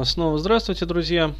А, снова здравствуйте, друзья.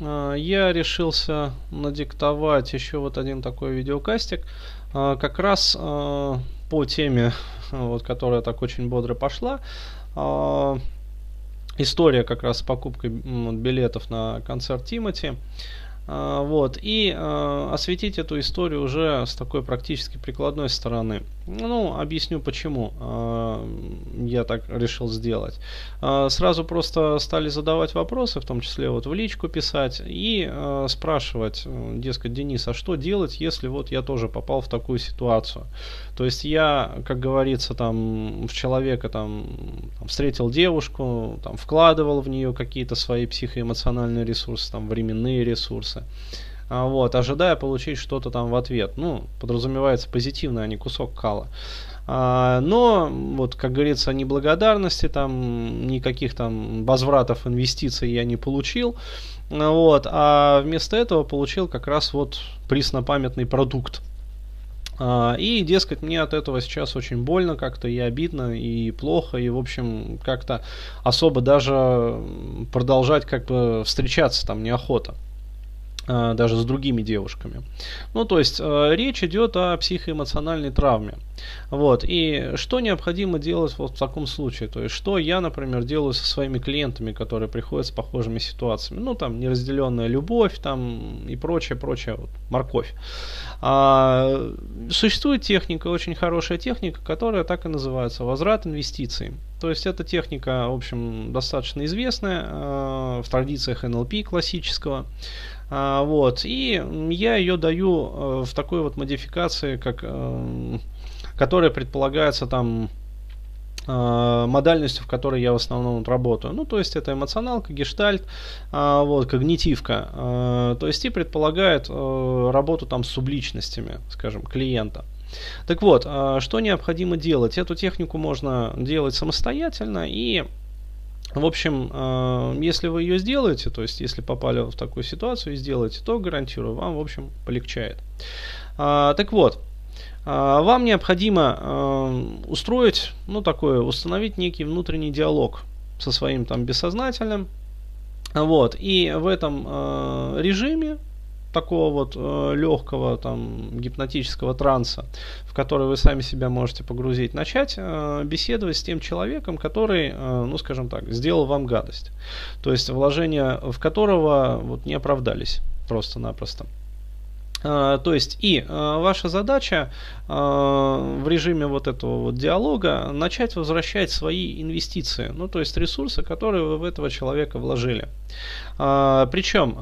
А, я решился надиктовать еще вот один такой видеокастик, а, как раз по теме, вот, которая так очень бодро пошла. История как раз с покупкой билетов на концерт Тимати. А, вот, и э, осветить эту историю уже с такой практически прикладной стороны. Ну, объясню почему э, я так решил сделать. Э, сразу просто стали задавать вопросы, в том числе вот в личку писать, и э, спрашивать, дескать, Денис, а что делать, если вот я тоже попал в такую ситуацию? То есть я, как говорится, там в человека там встретил девушку, там вкладывал в нее какие-то свои психоэмоциональные ресурсы, там временные ресурсы. А, вот, ожидая получить что-то там в ответ. Ну, подразумевается позитивно, а не кусок кала. А, но, вот, как говорится, ни благодарности, там, никаких там возвратов инвестиций я не получил. Вот, а вместо этого получил как раз вот преснопамятный продукт. А, и, дескать, мне от этого сейчас очень больно как-то и обидно, и плохо, и, в общем, как-то особо даже продолжать как бы встречаться там неохота а, даже с другими девушками. Ну, то есть э, речь идет о психоэмоциональной травме. Вот. И что необходимо делать вот в таком случае? То есть, что я, например, делаю со своими клиентами, которые приходят с похожими ситуациями? Ну, там, неразделенная любовь, там, и прочее, прочее, вот, морковь. А, существует техника, очень хорошая техника, которая так и называется возврат инвестиций. То есть эта техника, в общем, достаточно известная э, в традициях НЛП классического. А, вот. И я ее даю э, в такой вот модификации, как, э, которая предполагается там э, модальностью, в которой я в основном вот работаю. Ну, то есть это эмоционалка, гештальт, а, вот, когнитивка. То есть и предполагает работу там с субличностями, скажем, клиента. Так вот, что необходимо делать? Эту технику можно делать самостоятельно и в общем, э, если вы ее сделаете, то есть если попали в такую ситуацию и сделаете, то гарантирую, вам, в общем, полегчает. А, так вот, а, вам необходимо э, устроить, ну, такое, установить некий внутренний диалог со своим там бессознательным. Вот, и в этом э, режиме такого вот э, легкого там гипнотического транса, в который вы сами себя можете погрузить, начать э, беседовать с тем человеком, который, э, ну скажем так, сделал вам гадость. То есть вложения в которого вот не оправдались просто-напросто. А, то есть и а, ваша задача а, в режиме вот этого вот диалога начать возвращать свои инвестиции, ну то есть ресурсы, которые вы в этого человека вложили. Причем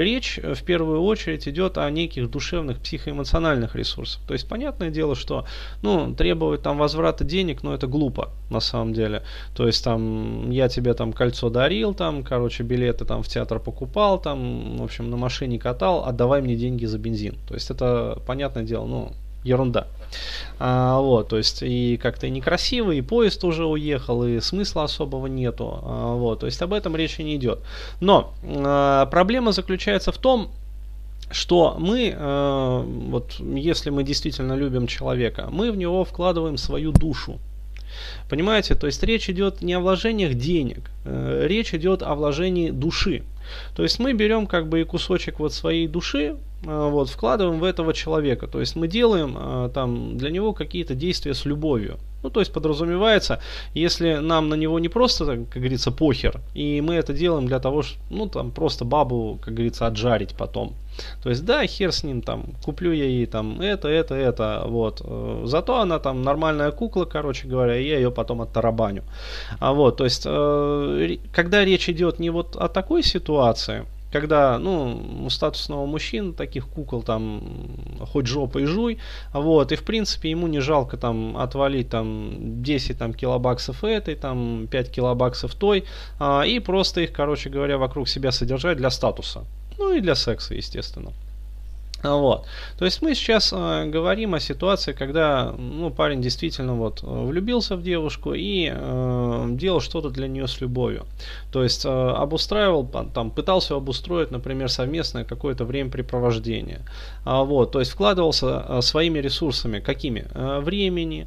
речь в первую очередь идет о неких душевных психоэмоциональных ресурсах. То есть понятное дело, что ну, требовать там возврата денег, ну это глупо на самом деле. То есть там я тебе там кольцо дарил, там, короче, билеты там в театр покупал, там, в общем, на машине катал, отдавай мне деньги за бензин. То есть это, понятное дело, ну, ерунда. А, вот, то есть и как-то некрасиво, и поезд уже уехал, и смысла особого нету. А, вот, то есть об этом речи не идет. Но а, проблема заключается в том, что мы, э, вот если мы действительно любим человека, мы в него вкладываем свою душу. Понимаете, то есть речь идет не о вложениях денег, э, речь идет о вложении души. То есть мы берем как бы и кусочек вот своей души, вот, вкладываем в этого человека. То есть мы делаем э, там для него какие-то действия с любовью. Ну, то есть подразумевается, если нам на него не просто, как говорится, похер, и мы это делаем для того, что, ну, там, просто бабу, как говорится, отжарить потом. То есть, да, хер с ним, там, куплю я ей там это, это, это, вот. Э, зато она там нормальная кукла, короче говоря, и я ее потом оттарабаню. А вот, то есть, когда речь идет не вот о такой ситуации, когда, ну, у статусного мужчины таких кукол там хоть жопой жуй, вот, и в принципе ему не жалко там отвалить там 10 там килобаксов этой, там 5 килобаксов той, а, и просто их, короче говоря, вокруг себя содержать для статуса. Ну и для секса, естественно. Вот. То есть мы сейчас э, говорим о ситуации, когда ну, парень действительно вот влюбился в девушку и э, делал что-то для нее с любовью. То есть э, обустраивал, там, пытался обустроить, например, совместное какое-то времяпрепровождение. А, вот, то есть вкладывался э, своими ресурсами, какими? Э, времени,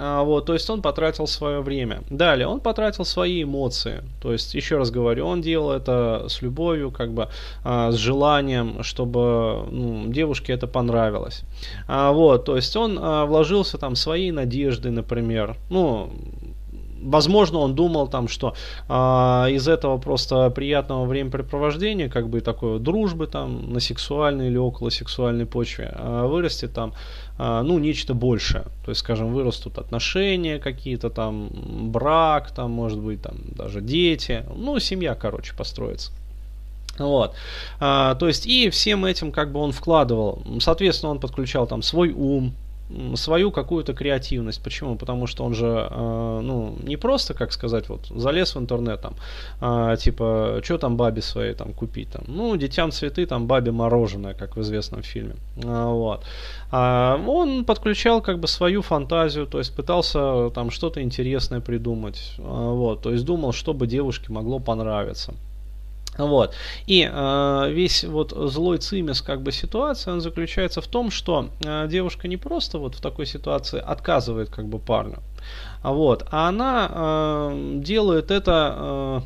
вот, то есть он потратил свое время. Далее, он потратил свои эмоции. То есть, еще раз говорю, он делал это с любовью, как бы а, с желанием, чтобы ну, девушке это понравилось. А, вот, то есть он а, вложился там свои надежды, например. Ну, возможно, он думал там, что э, из этого просто приятного времяпрепровождения, как бы такой дружбы там на сексуальной или около сексуальной почве, э, вырастет там, э, ну, нечто большее. То есть, скажем, вырастут отношения какие-то там, брак там, может быть, там даже дети, ну, семья, короче, построится. Вот. А, то есть и всем этим как бы он вкладывал. Соответственно, он подключал там свой ум, свою какую-то креативность. Почему? Потому что он же, э, ну, не просто, как сказать, вот, залез в интернет, там, э, типа, что там бабе своей там купить, там, ну, детям цветы, там, бабе мороженое, как в известном фильме, э, вот. А он подключал, как бы, свою фантазию, то есть пытался там что-то интересное придумать, э, вот, то есть думал, чтобы девушке могло понравиться. Вот. И э, весь вот злой цимис как бы ситуация, он заключается в том, что э, девушка не просто вот в такой ситуации отказывает как бы парню, а вот, а она э, делает это э,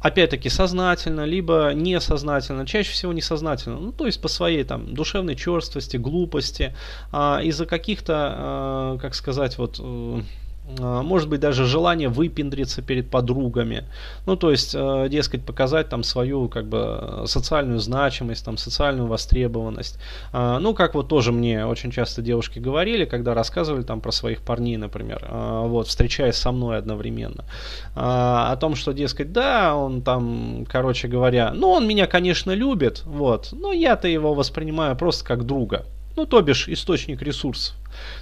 опять-таки сознательно, либо несознательно, чаще всего несознательно, ну то есть по своей там душевной черствости, глупости, э, из-за каких-то, э, как сказать, вот э, а, может быть даже желание выпендриться перед подругами, ну то есть, э, дескать, показать там свою как бы социальную значимость, там социальную востребованность. А, ну как вот тоже мне очень часто девушки говорили, когда рассказывали там про своих парней, например, а, вот встречаясь со мной одновременно, о том, что, дескать, да, он там, короче говоря, ну он меня, конечно, любит, вот, но я-то его воспринимаю просто как друга, ну то бишь источник ресурсов.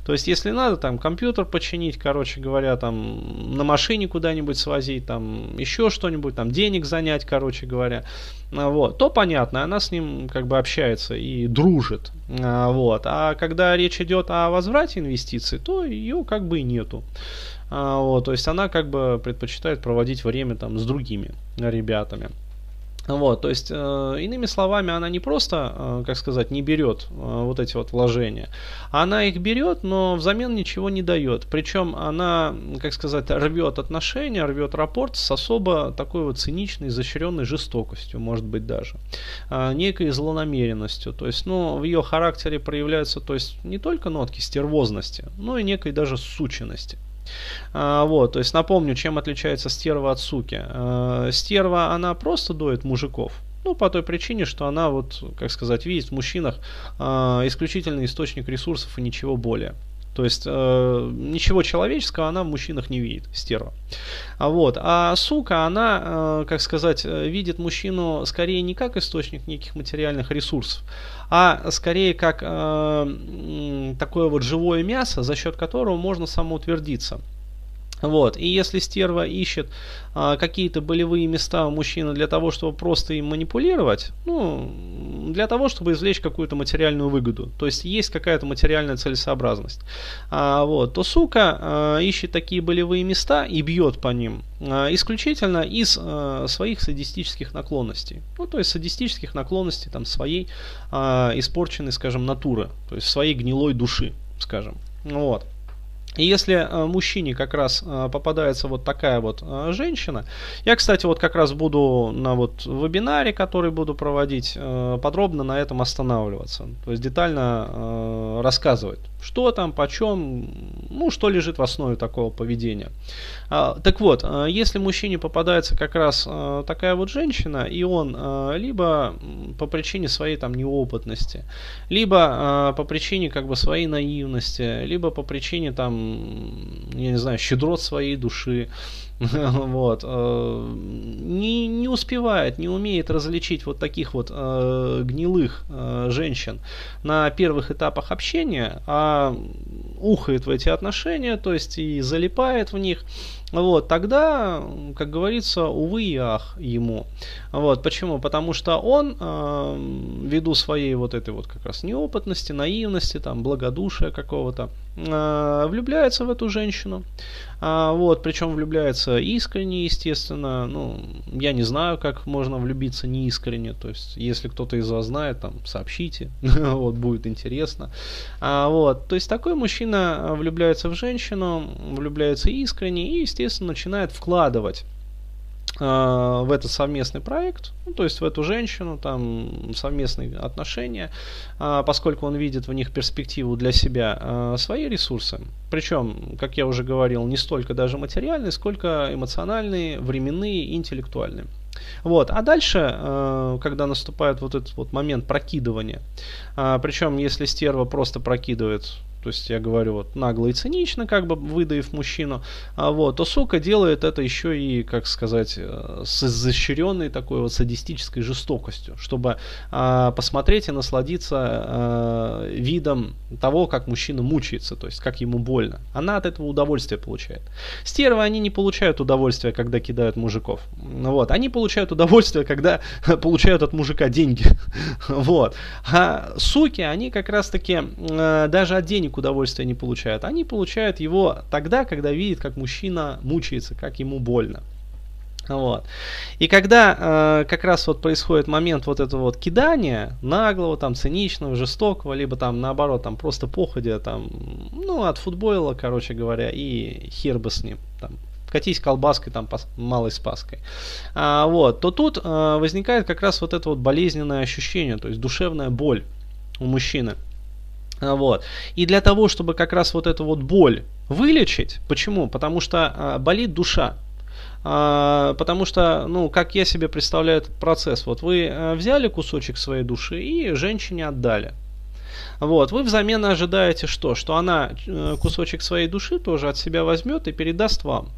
То есть, если надо, там, компьютер починить, короче говоря, там, на машине куда-нибудь свозить, там, еще что-нибудь, там, денег занять, короче говоря, а, вот, то понятно, она с ним, как бы, общается и дружит, а, вот. А когда речь идет о возврате инвестиций, то ее, как бы, и нету. А, вот, то есть, она, как бы, предпочитает проводить время, там, с другими ребятами. Вот, то есть, э, иными словами, она не просто, э, как сказать, не берет э, вот эти вот вложения, она их берет, но взамен ничего не дает. Причем она, как сказать, рвет отношения, рвет рапорт с особо такой вот циничной, изощренной жестокостью, может быть даже, э, некой злонамеренностью. То есть, ну, в ее характере проявляются, то есть, не только нотки стервозности, но и некой даже сученности. А, вот, то есть напомню, чем отличается стерва от суки. А, стерва, она просто доит мужиков. Ну, по той причине, что она, вот, как сказать, видит в мужчинах а, исключительный источник ресурсов и ничего более. То есть э, ничего человеческого она в мужчинах не видит, стерва. А вот, а сука, она, э, как сказать, видит мужчину скорее не как источник неких материальных ресурсов, а скорее как э, такое вот живое мясо, за счет которого можно самоутвердиться. Вот. И если стерва ищет а, какие-то болевые места у мужчины для того, чтобы просто им манипулировать, ну, для того, чтобы извлечь какую-то материальную выгоду, то есть есть какая-то материальная целесообразность, а, вот, то сука а, ищет такие болевые места и бьет по ним а, исключительно из а, своих садистических наклонностей. Ну, то есть садистических наклонностей там своей а, испорченной, скажем, натуры, то есть своей гнилой души, скажем. Вот. И если э, мужчине как раз э, попадается вот такая вот э, женщина, я, кстати, вот как раз буду на вот вебинаре, который буду проводить, подробно на этом останавливаться. То есть детально рассказывать, что там, почем, ну, что лежит в основе такого поведения. А, так вот, если мужчине попадается как раз такая вот женщина, и он либо по причине своей там неопытности, либо по причине как бы своей наивности, либо по причине там я не знаю, щедрот своей души, вот, э, не, не успевает, не умеет различить вот таких вот э, гнилых э, женщин на первых этапах общения, а ухает в эти отношения, то есть и залипает в них, вот, тогда, как говорится, увы и ах ему. Вот, почему? Потому что он, э, ввиду своей вот этой вот как раз неопытности, наивности, там, благодушия какого-то, э, влюбляется в эту женщину. А, вот, причем влюбляется искренне, естественно. Ну, я не знаю, как можно влюбиться неискренне. То есть, если кто-то из вас знает, там, сообщите. вот, будет интересно. А, вот, то есть, такой мужчина влюбляется в женщину, влюбляется искренне и, естественно, начинает вкладывать а, в этот совместный проект, ну, то есть в эту женщину, там совместные отношения, а, поскольку он видит в них перспективу для себя, а, свои ресурсы. Причем, как я уже говорил, не столько даже материальные, сколько эмоциональные, временные, интеллектуальные. Вот. А дальше, когда наступает вот этот вот момент прокидывания, причем если стерва просто прокидывает то есть я говорю вот нагло и цинично, как бы выдаив мужчину, а вот, то сука делает это еще и, как сказать, э, с изощренной такой вот садистической жестокостью, чтобы а, посмотреть и насладиться а, видом того, как мужчина мучается, то есть как ему больно. Она от этого удовольствие получает. Стервы, они не получают удовольствия, когда кидают мужиков. Вот, они получают удовольствие, когда получают от мужика деньги. Вот. А суки, они как раз таки э, даже от денег денег удовольствия не получают. Они получают его тогда, когда видят, как мужчина мучается, как ему больно. Вот. И когда э, как раз вот происходит момент вот этого вот кидания наглого, там, циничного, жестокого, либо там наоборот, там просто походя, там, ну, от футбола, короче говоря, и хер бы с ним, там, катись колбаской там малой спаской. А, вот, то тут а, возникает как раз вот это вот болезненное ощущение, то есть душевная боль у мужчины. Вот. И для того, чтобы как раз вот эту вот боль вылечить, почему? Потому что а, болит душа. А, потому что, ну, как я себе представляю этот процесс, вот вы а, взяли кусочек своей души и женщине отдали. Вот, вы взамен ожидаете что? Что она э, кусочек своей души тоже от себя возьмет и передаст вам.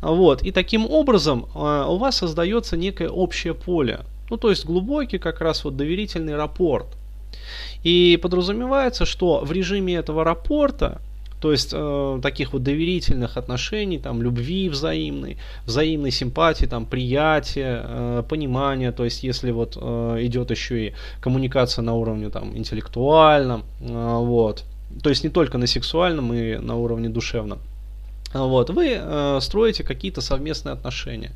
Вот, и таким образом у вас создается некое общее поле. Ну, то есть глубокий как раз вот доверительный рапорт. И подразумевается, что в режиме этого рапорта, то есть э, таких вот доверительных отношений, там, любви взаимной, взаимной симпатии, там, приятия, э, понимания, то есть если вот э, идет еще и коммуникация на уровне там, интеллектуальном, э, вот, то есть не только на сексуальном и на уровне душевном. Вот, вы э, строите какие-то совместные отношения.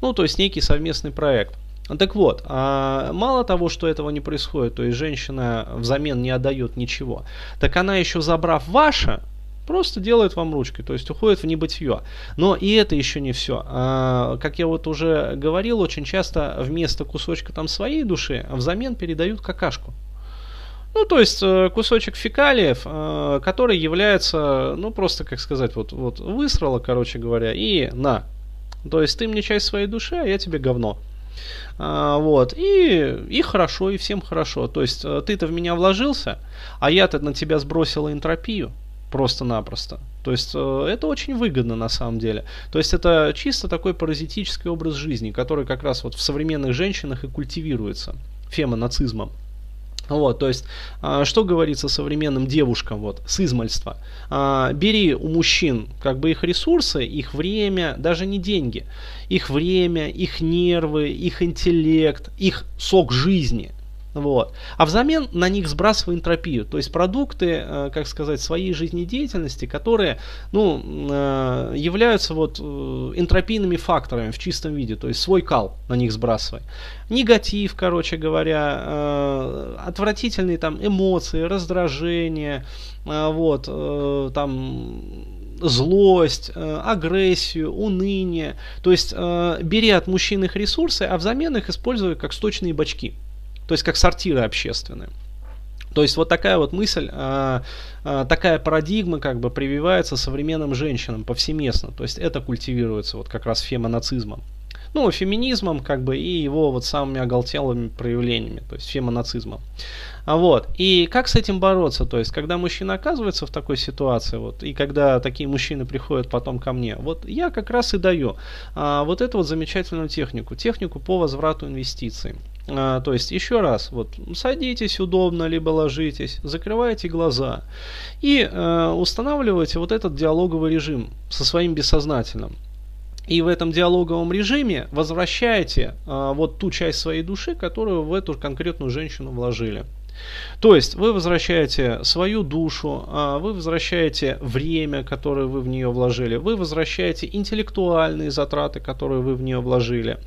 Ну, то есть некий совместный проект. Так вот, а, мало того, что этого не происходит, то есть женщина взамен не отдает ничего, так она еще забрав ваше, просто делает вам ручкой, то есть уходит в небытие. Но и это еще не все. А, как я вот уже говорил, очень часто вместо кусочка там своей души взамен передают какашку. Ну, то есть э, кусочек фекалиев, э, который является, ну, просто, как сказать, вот, вот высрала, короче говоря, и на. То есть ты мне часть своей души, а я тебе говно. А, вот, и, и хорошо, и всем хорошо. То есть э, ты-то в меня вложился, а я-то на тебя сбросила энтропию просто-напросто. То есть э, это очень выгодно на самом деле. То есть это чисто такой паразитический образ жизни, который как раз вот в современных женщинах и культивируется фемонацизмом. Вот, то есть, а, что говорится современным девушкам вот, с измальства? А, бери у мужчин как бы их ресурсы, их время, даже не деньги, их время, их нервы, их интеллект, их сок жизни – вот. А взамен на них сбрасывай энтропию, то есть продукты, э, как сказать, своей жизнедеятельности, которые ну, э, являются вот э, энтропийными факторами в чистом виде, то есть свой кал на них сбрасывай. Негатив, короче говоря, отвратительные там эмоции, раздражение, вот, там злость, агрессию, уныние. То есть бери от мужчин их ресурсы, а взамен их используй как сточные бачки то есть как сортиры общественные. То есть вот такая вот мысль, а, а, такая парадигма как бы прививается современным женщинам повсеместно. То есть это культивируется вот как раз фемонацизмом. Ну, феминизмом как бы и его вот самыми оголтелыми проявлениями, то есть фемонацизмом. А вот. И как с этим бороться? То есть, когда мужчина оказывается в такой ситуации, вот, и когда такие мужчины приходят потом ко мне, вот я как раз и даю а, вот эту вот замечательную технику, технику по возврату инвестиций. А, то есть, еще раз, вот, садитесь удобно, либо ложитесь, закрывайте глаза и а, устанавливайте вот этот диалоговый режим со своим бессознательным. И в этом диалоговом режиме возвращаете а, вот ту часть своей души, которую в эту конкретную женщину вложили. То есть вы возвращаете свою душу, а, вы возвращаете время, которое вы в нее вложили, вы возвращаете интеллектуальные затраты, которые вы в нее вложили,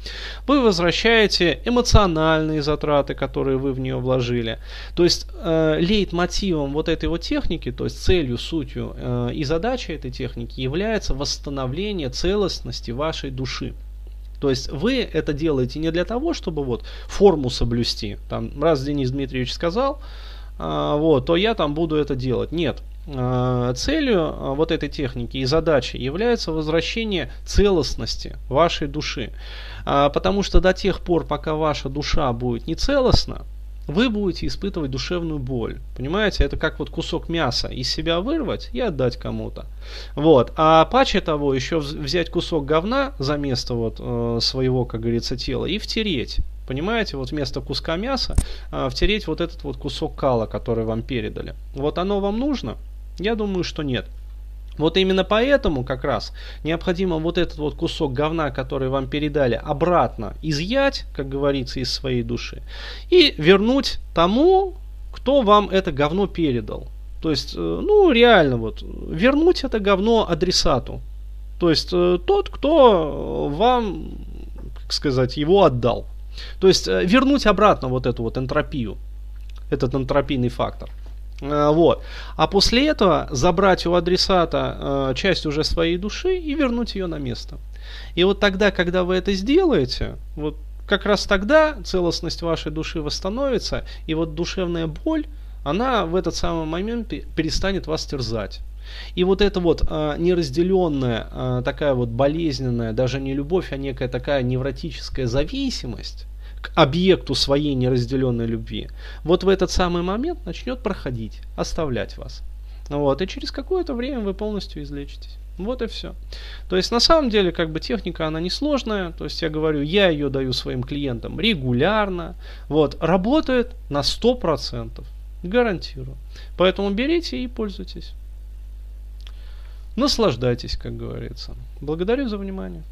вы возвращаете эмоциональные затраты, которые вы в нее вложили. То есть э, лейтмотивом вот этой вот техники, то есть целью, сутью э, и задачей этой техники является восстановление целостности вашей души. То есть вы это делаете не для того, чтобы вот форму соблюсти. Там, раз Денис Дмитриевич сказал, а, вот, то я там буду это делать. Нет. А, целью а, вот этой техники и задачей является возвращение целостности вашей души. А, потому что до тех пор, пока ваша душа будет нецелостна, вы будете испытывать душевную боль. Понимаете, это как вот кусок мяса из себя вырвать и отдать кому-то. Вот. А паче того, еще взять кусок говна за место вот э, своего, как говорится, тела и втереть. Понимаете, вот вместо куска мяса э, втереть вот этот вот кусок кала, который вам передали. Вот оно вам нужно? Я думаю, что нет. Вот именно поэтому как раз необходимо вот этот вот кусок говна, который вам передали, обратно изъять, как говорится, из своей души и вернуть тому, кто вам это говно передал. То есть, э, ну, реально вот, вернуть это говно адресату. То есть, э, тот, кто вам, как сказать, его отдал. То есть, э, вернуть обратно вот эту вот энтропию, этот энтропийный фактор. Э, вот. А после этого забрать у адресата э, часть уже своей души и вернуть ее на место. И вот тогда, когда вы это сделаете, вот как раз тогда целостность вашей души восстановится, и вот душевная боль, она в этот самый момент перестанет вас терзать. И вот эта вот э, неразделенная, э, такая вот болезненная, даже не любовь, а некая такая невротическая зависимость, объекту своей неразделенной любви, вот в этот самый момент начнет проходить, оставлять вас. Вот, и через какое-то время вы полностью излечитесь. Вот и все. То есть на самом деле как бы техника она несложная. То есть я говорю, я ее даю своим клиентам регулярно. Вот, работает на 100%. Гарантирую. Поэтому берите и пользуйтесь. Наслаждайтесь, как говорится. Благодарю за внимание.